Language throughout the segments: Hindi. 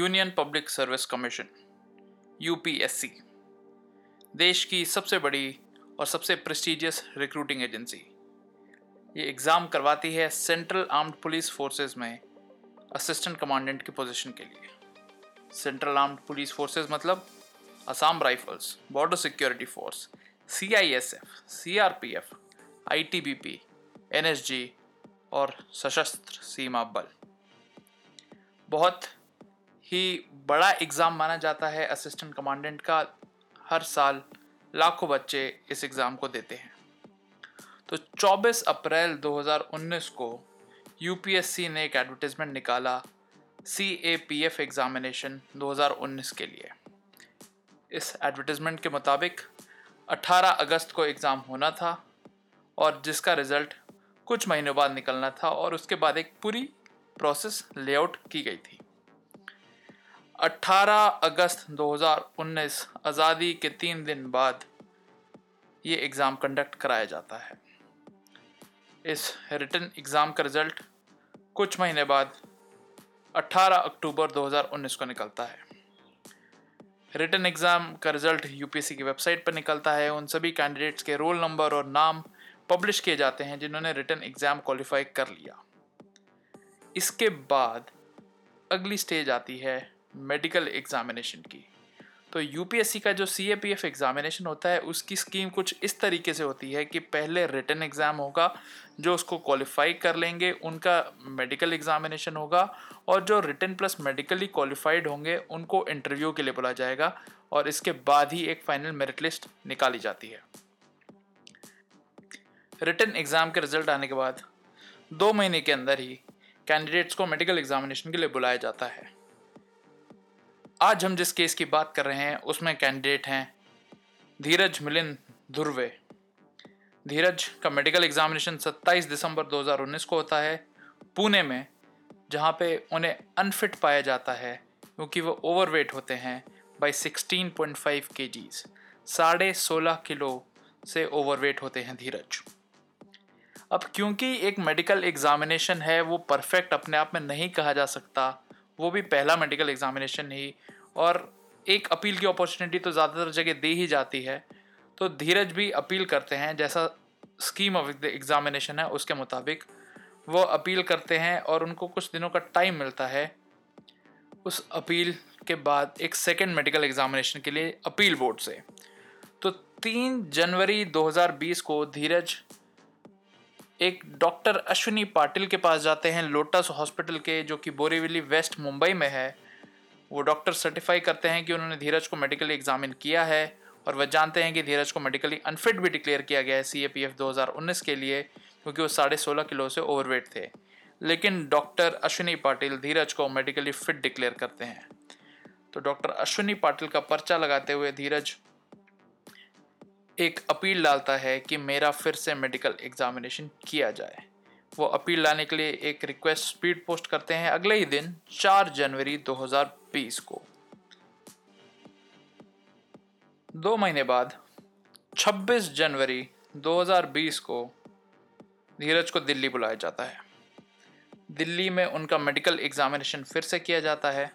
Union Public Service Commission, UPSC, देश की सबसे बड़ी और सबसे प्रेस्टिजियस रिक्रूटिंग एजेंसी ये एग्ज़ाम करवाती है सेंट्रल आर्म्ड पुलिस फोर्सेस में असिस्टेंट कमांडेंट की पोजीशन के लिए। सेंट्रल आर्म्ड पुलिस फोर्सेस मतलब Assam Rifles Border Security Force C I S F C R P F I T B P N S G और सशस्त्र सीमा बल। बहुत ही बड़ा एग्ज़ाम माना जाता है असिस्टेंट कमांडेंट का। हर साल लाखों बच्चे इस एग्ज़ाम को देते हैं। तो 24 अप्रैल 2019 को यूपीएससी ने एक एडवर्टीज़मेंट निकाला C A P F examination 2019 के लिए। इस एडवर्टीज़मेंट के मुताबिक 18 अगस्त को एग्ज़ाम होना था और जिसका रिज़ल्ट कुछ महीनों बाद निकलना था और उसके बाद एक पूरी प्रोसेस लेआउट की गई थी। 18 अगस्त 2019 आज़ादी के तीन दिन बाद ये एग्ज़ाम कंडक्ट कराया जाता है। इस रिटर्न एग्ज़ाम का रिज़ल्ट कुछ महीने बाद 18 अक्टूबर 2019 को निकलता है। रिटर्न एग्ज़ाम का रिज़ल्ट यूपीएससी की वेबसाइट पर निकलता है। उन सभी कैंडिडेट्स के रोल नंबर और नाम पब्लिश किए जाते हैं जिन्होंने रिटर्न एग्ज़ाम क्वालिफाई कर लिया। इसके बाद अगली स्टेज आती है मेडिकल एग्ज़ामिनेशन की। तो यूपीएससी का जो C A P F examination होता है, उसकी स्कीम कुछ इस तरीके से होती है कि पहले रिटर्न एग्ज़ाम होगा, जो उसको क्वालिफाई कर लेंगे, उनका मेडिकल एग्ज़ामिनेशन होगा, और जो रिटर्न प्लस मेडिकली क्वालिफाइड होंगे, उनको इंटरव्यू के लिए बुला जाएगा, और इसके बाद ही एक फाइनल मेरिट लिस्ट निकाली जाती है। रिटर्न एग्ज़ाम के रिज़ल्ट आने के बाद, दो महीने के अंदर ही कैंडिडेट्स को मेडिकल एग्ज़ामिनेशन के लिए बुलाया जाता है। आज हम जिस केस की बात कर रहे हैं, उसमें कैंडिडेट हैं धीरज मिलिंद धुर्वे धीरज का मेडिकल एग्जामिनेशन 27 दिसंबर 2019 को होता है, पुणे में, जहाँ पे उन्हें अनफिट पाया जाता है, क्योंकि वो ओवरवेट होते हैं बाई 16.5 पॉइंट फाइव के जीज साढ़े सोलह किलो से ओवरवेट होते हैं धीरज। अब क्योंकि एक मेडिकल एग्जामिनेशन है, वो परफेक्ट अपने आप में नहीं कहा जा सकता वो भी पहला मेडिकल एग्जामिनेशन ही। और एक अपील की अपॉर्चुनिटी तो ज़्यादातर जगह दे ही जाती है। तो धीरज भी अपील करते हैं, जैसा स्कीम ऑफ़ एग्ज़ामिनेशन है, उसके मुताबिक वो अपील करते हैं और उनको कुछ दिनों का टाइम मिलता है। उस अपील के बाद एक सेकेंड मेडिकल एग्ज़ामिनेशन के लिए अपील बोर्ड से। तो तीन जनवरी 2020 को धीरज एक डॉक्टर अश्विनी पाटिल के पास जाते हैं, लोटस हॉस्पिटल के, जो कि बोरीवली वेस्ट मुंबई में है। वो डॉक्टर सर्टिफाई करते हैं कि उन्होंने धीरज को मेडिकली एग्जामिन किया है और वह जानते हैं कि धीरज को मेडिकली अनफिट भी डिक्लेयर किया गया है सी ए पी एफ़ दो हज़ार उन्नीस के लिए, क्योंकि वो साढ़े सोलह किलो से ओवरवेट थे। लेकिन डॉक्टर अश्विनी पाटिल धीरज को मेडिकली फिट डिक्लेयर करते हैं। तो डॉक्टर अश्विनी पाटिल का पर्चा लगाते हुए धीरज एक अपील डालता है कि मेरा फिर से मेडिकल एग्जामिनेशन किया जाए। वो अपील लाने के लिए एक रिक्वेस्ट स्पीड पोस्ट करते हैं अगले ही दिन 4 जनवरी 2020 को। दो महीने बाद 26 जनवरी 2020 को धीरज को दिल्ली बुलाया जाता है। दिल्ली में उनका मेडिकल एग्जामिनेशन फिर से किया जाता है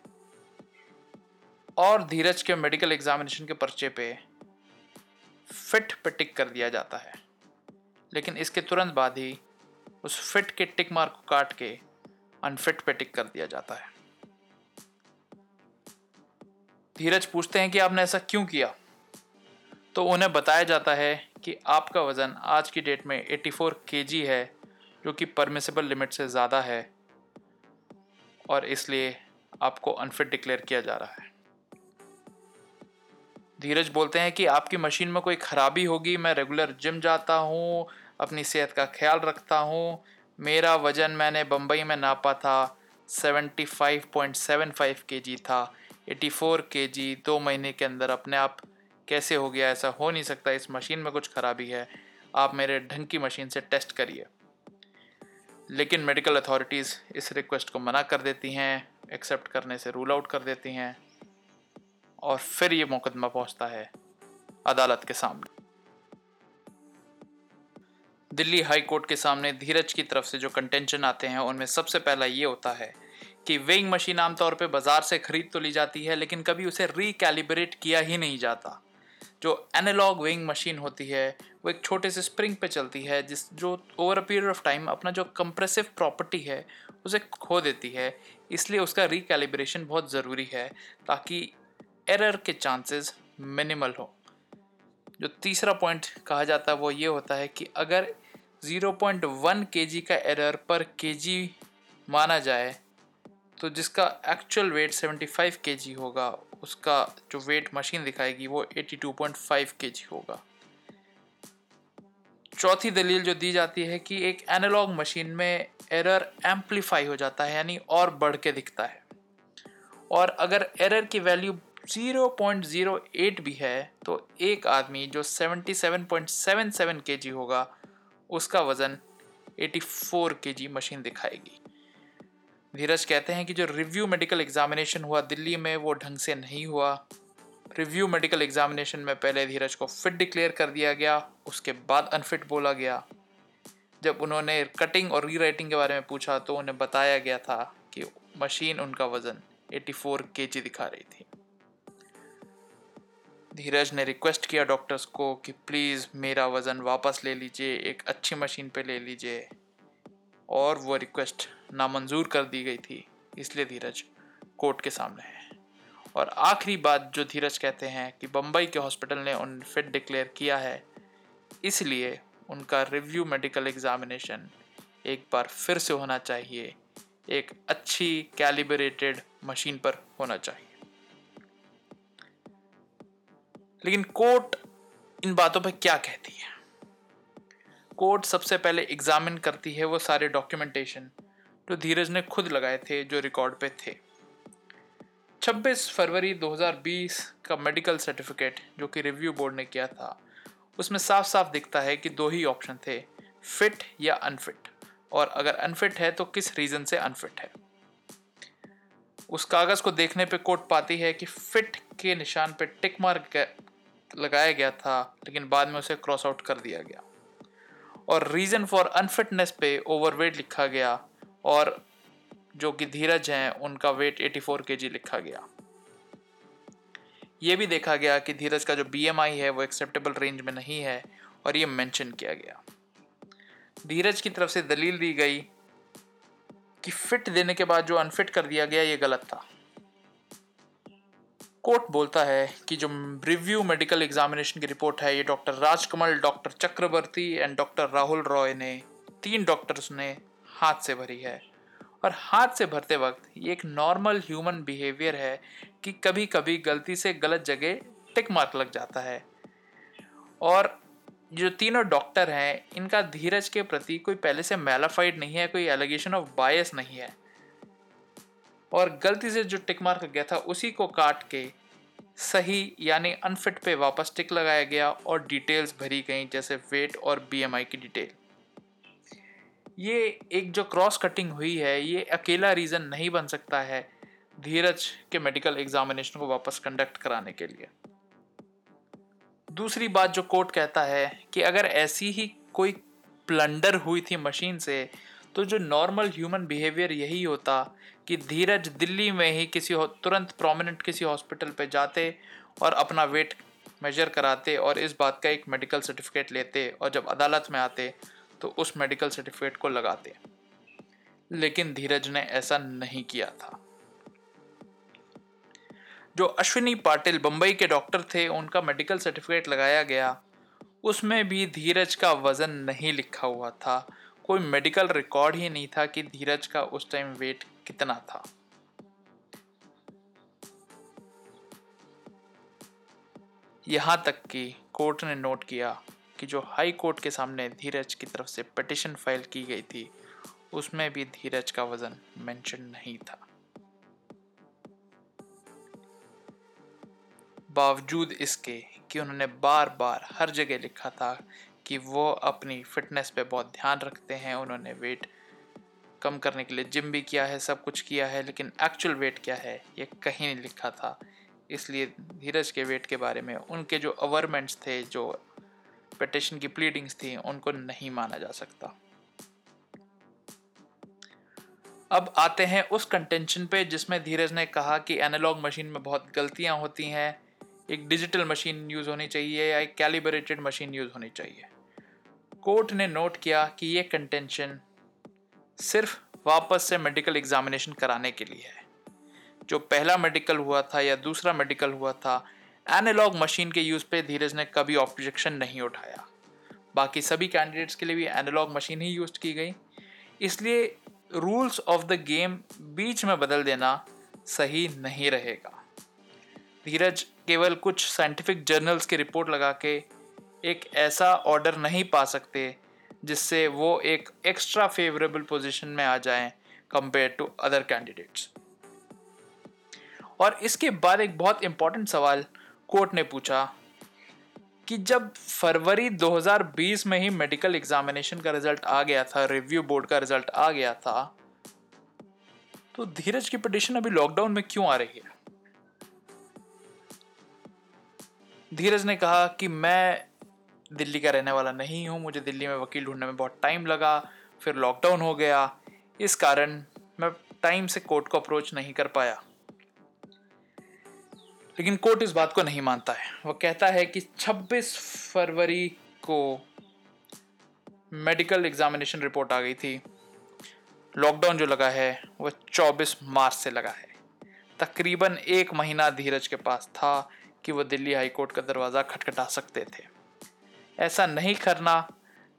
और धीरज के मेडिकल एग्जामिनेशन के पर्चे पे फिट पे टिक कर दिया जाता है। लेकिन इसके तुरंत बाद ही उस फिट के टिक मार्क को काट के अनफिट पे टिक कर दिया जाता है। धीरज, पूछते हैं कि आपने ऐसा क्यों किया? तो उन्हें बताया जाता है कि आपका वज़न आज की डेट में 84 फोर है, जो कि परमिसेबल लिमिट से ज़्यादा है और इसलिए आपको अनफिट डिक्लेयर किया जा रहा है। धीरज बोलते हैं कि आपकी मशीन में कोई ख़राबी होगी, मैं रेगुलर जिम जाता हूँ, अपनी सेहत का ख्याल रखता हूँ। मेरा वज़न मैंने बम्बई में नापा था 75.75 केजी था 84 केजी दो महीने के अंदर अपने आप। कैसे हो गया? ऐसा हो नहीं सकता, इस मशीन में कुछ खराबी है, आप मेरे ढंग की मशीन से टेस्ट करिए। लेकिन मेडिकल अथॉरिटीज़ इस रिक्वेस्ट को मना कर देती हैं, एक्सेप्ट करने से रूल आउट कर देती हैं। और फिर ये मुकदमा पहुँचता है अदालत के सामने। दिल्ली हाई कोर्ट के सामने धीरज की तरफ़ से जो कंटेंशन आते हैं, उनमें सबसे पहला ये होता है कि वेइंग मशीन आमतौर पर बाज़ार से ख़रीद तो ली जाती है, लेकिन कभी उसे रिकैलिब्रेट किया ही नहीं जाता। जो एनालॉग वेइंग मशीन होती है, वो एक छोटे से स्प्रिंग पे चलती है, जिस, जो over a period of time अपना जो कंप्रेसिव प्रॉपर्टी है, उसे खो देती है। इसलिए उसका रिकैलिब्रेशन बहुत ज़रूरी है, ताकि एरर के चांसेस मिनिमल हो। जो तीसरा पॉइंट कहा जाता है, वो ये होता है कि अगर 0.1 केजी का एरर पर केजी माना जाए तो जिसका एक्चुअल वेट 75 केजी होगा, उसका जो वेट मशीन दिखाएगी, वो 82.5 केजी होगा। चौथी दलील जो दी जाती है कि एक एनालॉग मशीन में एरर एम्पलीफाई हो जाता है, यानी और बढ़ के दिखता है। और अगर एरर की वैल्यू 0.08 भी है तो एक आदमी जो 77.77 केजी होगा, उसका वज़न 84 केजी मशीन दिखाएगी। धीरज कहते हैं कि जो रिव्यू मेडिकल एग्जामिनेशन हुआ दिल्ली में, वो ढंग से नहीं हुआ। रिव्यू मेडिकल एग्जामिनेशन में पहले धीरज को फिट डिक्लेयर कर दिया गया, उसके बाद अनफिट बोला गया। जब उन्होंने कटिंग और रीराइटिंग के बारे में पूछा तो उन्हें बताया गया था कि मशीन उनका वज़न 84 केजी दिखा रही थी। धीरज ने रिक्वेस्ट किया डॉक्टर्स को कि प्लीज़ मेरा वज़न वापस ले लीजिए, एक अच्छी मशीन पे ले लीजिए। और वो रिक्वेस्ट नामंजूर कर दी गई थी, इसलिए धीरज कोर्ट के सामने है। और आखिरी बात जो धीरज कहते हैं कि बम्बई के हॉस्पिटल ने उन फिट डिक्लेयर किया है, इसलिए उनका रिव्यू मेडिकल एग्जामिनेशन एक बार फिर से होना चाहिए, एक अच्छी कैलिब्रेटेड मशीन पर होना चाहिए। लेकिन कोर्ट इन बातों पर क्या कहती है? कोर्ट सबसे पहले एग्जामिन करती है वो सारे डॉक्यूमेंटेशन जो धीरज ने खुद लगाए थे, जो रिकॉर्ड पे थे। 26 फरवरी 2020 का मेडिकल सर्टिफिकेट जो कि रिव्यू बोर्ड ने किया था, उसमें साफ़ साफ़ दिखता है कि दो ही ऑप्शन थे फिट या अनफिट और अगर अनफिट है तो किस रीज़न से अनफिट है? उस कागज़ को देखने पे कोर्ट पाती है कि फिट के निशान पे टिक मार्क लगाया गया था, लेकिन बाद में उसे क्रॉस आउट कर दिया गया। और रीज़न फॉर अनफिटनेस पे ओवरवेट लिखा गया और जो कि धीरज हैं, उनका वेट 84 के लिखा गया। ये भी देखा गया कि धीरज का जो बीएमआई है, वो एक्सेप्टेबल रेंज में नहीं है और ये मेंशन किया गया। धीरज की तरफ़ से दलील दी गई कि फिट देने के बाद जो अनफिट कर दिया गया, ये गलत था। कोर्ट बोलता है कि जो रिव्यू मेडिकल एग्जामिनेशन की रिपोर्ट है, ये doctor Rajkamal, doctor Chakraborty and doctor Rahul Roy ने, तीन डॉक्टर्स ने हाथ से भरी है। और हाथ से भरते वक्त ये एक नॉर्मल ह्यूमन बिहेवियर है कि कभी कभी गलती से गलत जगह टिक मार्क लग जाता है। और जो तीनों डॉक्टर हैं, इनका धीरज के प्रति कोई पहले से मेलाफाइड नहीं है, कोई एलिगेशन ऑफ़ बायस नहीं है। और गलती से जो टिक मार्क गया था, उसी को काट के सही यानी अनफिट पे वापस टिक लगाया गया और डिटेल्स भरी गई, जैसे वेट और बीएमआई की डिटेल ये एक जो क्रॉस कटिंग हुई है, ये अकेला रीज़न नहीं बन सकता है धीरज के मेडिकल एग्जामिनेशन को वापस कंडक्ट कराने के लिए। दूसरी बात जो कोर्ट कहता है कि अगर ऐसी ही कोई प्लंडर हुई थी मशीन से तो जो नॉर्मल ह्यूमन बिहेवियर यही होता कि धीरज दिल्ली में ही किसी तुरंत प्रोमिनेंट किसी हॉस्पिटल पे जाते और अपना वेट मेजर कराते और इस बात का एक मेडिकल सर्टिफिकेट लेते और जब अदालत में आते तो उस मेडिकल सर्टिफिकेट को लगाते। लेकिन धीरज ने ऐसा नहीं किया था। जो अश्विनी पाटिल बंबई के डॉक्टर थे, उनका मेडिकल सर्टिफिकेट लगाया गया, उसमें भी धीरज का वज़न नहीं लिखा हुआ था। कोई मेडिकल रिकॉर्ड ही नहीं था कि धीरज का उस टाइम वेट कितना था। यहाँ तक कि कोर्ट ने नोट किया कि जो हाई कोर्ट के सामने धीरज की तरफ़ से पिटिशन फ़ाइल की गई थी, उसमें भी धीरज का वज़न मेंशन नहीं था। बावजूद इसके कि उन्होंने बार बार हर जगह लिखा था कि वो अपनी फिटनेस पे बहुत ध्यान रखते हैं, उन्होंने वेट कम करने के लिए जिम भी किया है, सब कुछ किया है, लेकिन एक्चुअल वेट क्या है, ये कहीं नहीं लिखा था। इसलिए धीरज के वेट के बारे में उनके जो अवरमेंट्स थे, जो पटिशन की प्लीडिंग्स थी, उनको नहीं माना जा सकता। अब आते हैं उस कंटेंशन पे जिसमें धीरज ने कहा कि एनालॉग मशीन में बहुत गलतियाँ होती हैं, एक डिजिटल मशीन यूज़ होनी चाहिए या एक कैलिब्रेटेड मशीन यूज़ होनी चाहिए। कोर्ट ने नोट किया कि ये कंटेंशन सिर्फ़ वापस से मेडिकल एग्जामिनेशन कराने के लिए है। जो पहला मेडिकल हुआ था या दूसरा मेडिकल हुआ था एनालॉग मशीन के यूज़ पे धीरज ने कभी ऑब्जेक्शन नहीं उठाया। बाकी सभी कैंडिडेट्स के लिए भी एनालॉग मशीन ही यूज़ की गई। इसलिए रूल्स ऑफ़ द गेम बीच में बदल देना सही नहीं रहेगा। धीरज केवल कुछ साइंटिफिक जर्नल्स की रिपोर्ट लगा के एक ऐसा ऑर्डर नहीं पा सकते, जिससे वो एक एक्स्ट्रा फेवरेबल पोजीशन में आ जाएँ कंपेयर टू अदर कैंडिडेट्स और इसके बाद एक बहुत इंपॉर्टेंट सवाल कोर्ट ने पूछा कि जब फरवरी 2020 में ही मेडिकल एग्जामिनेशन का रिज़ल्ट आ गया था रिव्यू बोर्ड का रिज़ल्ट आ गया था तो धीरज की पिटिशन अभी लॉकडाउन में क्यों आ रही है? धीरज ने कहा कि मैं दिल्ली का रहने वाला नहीं हूँ, मुझे दिल्ली में वकील ढूँढने में बहुत टाइम लगा, फिर लॉकडाउन हो गया। इस कारण मैं टाइम से कोर्ट को अप्रोच नहीं कर पाया। लेकिन कोर्ट इस बात को नहीं मानता है। वो कहता है कि 26 फरवरी को मेडिकल एग्जामिनेशन रिपोर्ट आ गई थी। लॉकडाउन जो लगा है वह 24 मार्च से लगा है। तकरीबन एक महीना धीरज के पास था कि वह दिल्ली हाई कोर्ट का दरवाज़ा खटखटा सकते थे। ऐसा नहीं करना।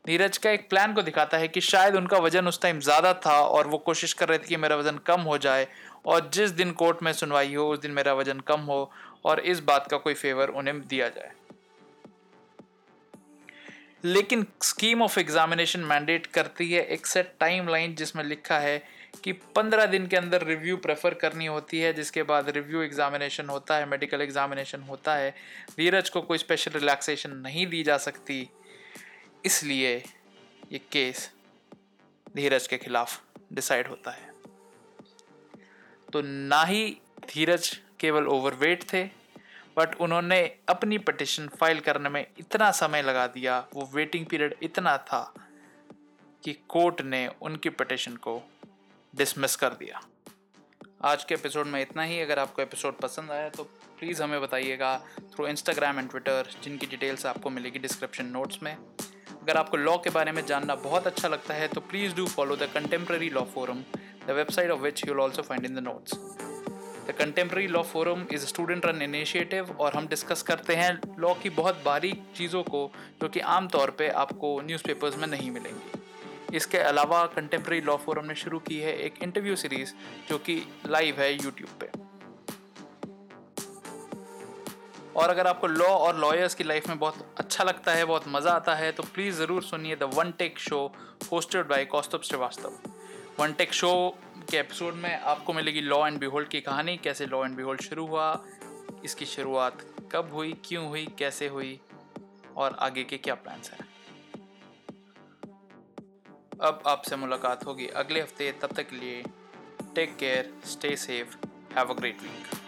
नीरज का एक प्लान को दिखाता है कि शायद उनका वज़न उस टाइम ज़्यादा था और वो कोशिश कर रहे थे कि मेरा वज़न कम हो जाए और जिस दिन कोर्ट में सुनवाई हो, उस दिन मेरा वज़न कम हो और इस बात का कोई फेवर उन्हें दिया जाए। लेकिन स्कीम ऑफ़ एग्जामिनेशन मैंडेट करती है एक सेट टाइम लाइन जिसमें लिखा है कि पंद्रह दिन के अंदर रिव्यू प्रेफर करनी होती है, जिसके बाद रिव्यू एग्जामिनेशन होता है मेडिकल एग्जामिनेशन होता है। धीरज को कोई स्पेशल रिलैक्सेशन नहीं दी जा सकती। इसलिए ये केस धीरज के खिलाफ डिसाइड होता है। तो ना ही धीरज केवल ओवरवेट थे बट उन्होंने अपनी पटिशन फ़ाइल करने में इतना समय लगा दिया, वो वेटिंग पीरियड इतना था कि कोर्ट ने उनकी पटिशन को डिसमिस कर दिया। आज के एपिसोड में इतना ही। अगर आपको एपिसोड पसंद आया तो प्लीज़ हमें बताइएगा थ्रू इंस्टाग्राम एंड ट्विटर जिनकी डिटेल्स आपको मिलेगी डिस्क्रिप्शन नोट्स में। अगर आपको लॉ के बारे में जानना बहुत अच्छा लगता है तो please do follow the contemporary law forum the website of which you'll also find in the notes the contemporary law forum is student run initiative और हम डिस्कस करते हैं लॉ की बहुत बारीक चीज़ों को, जो कि आमतौर पर आपको न्यूज़पेपर्स में नहीं मिलेंगी। इसके अलावा कंटेम्प्रेरी लॉ फोरम ने शुरू की है एक इंटरव्यू सीरीज़ जो कि लाइव है यूट्यूब पे। और अगर आपको लॉ और लॉयर्स की लाइफ में बहुत अच्छा लगता है, बहुत मज़ा आता है तो प्लीज़ ज़रूर सुनिए the one tech show hosted by Kaustubh Srivastava. One tech show के एपिसोड में आपको मिलेगी लॉ एंड बिहोल्ड की कहानी, कैसे लॉ एंड बिहोल्ड शुरू हुआ, इसकी शुरुआत कब हुई, क्यों हुई, कैसे हुई, और आगे के क्या प्लान्स हैं। अब आपसे मुलाकात होगी अगले हफ़्ते। तब तक के लिए take care stay safe have a great week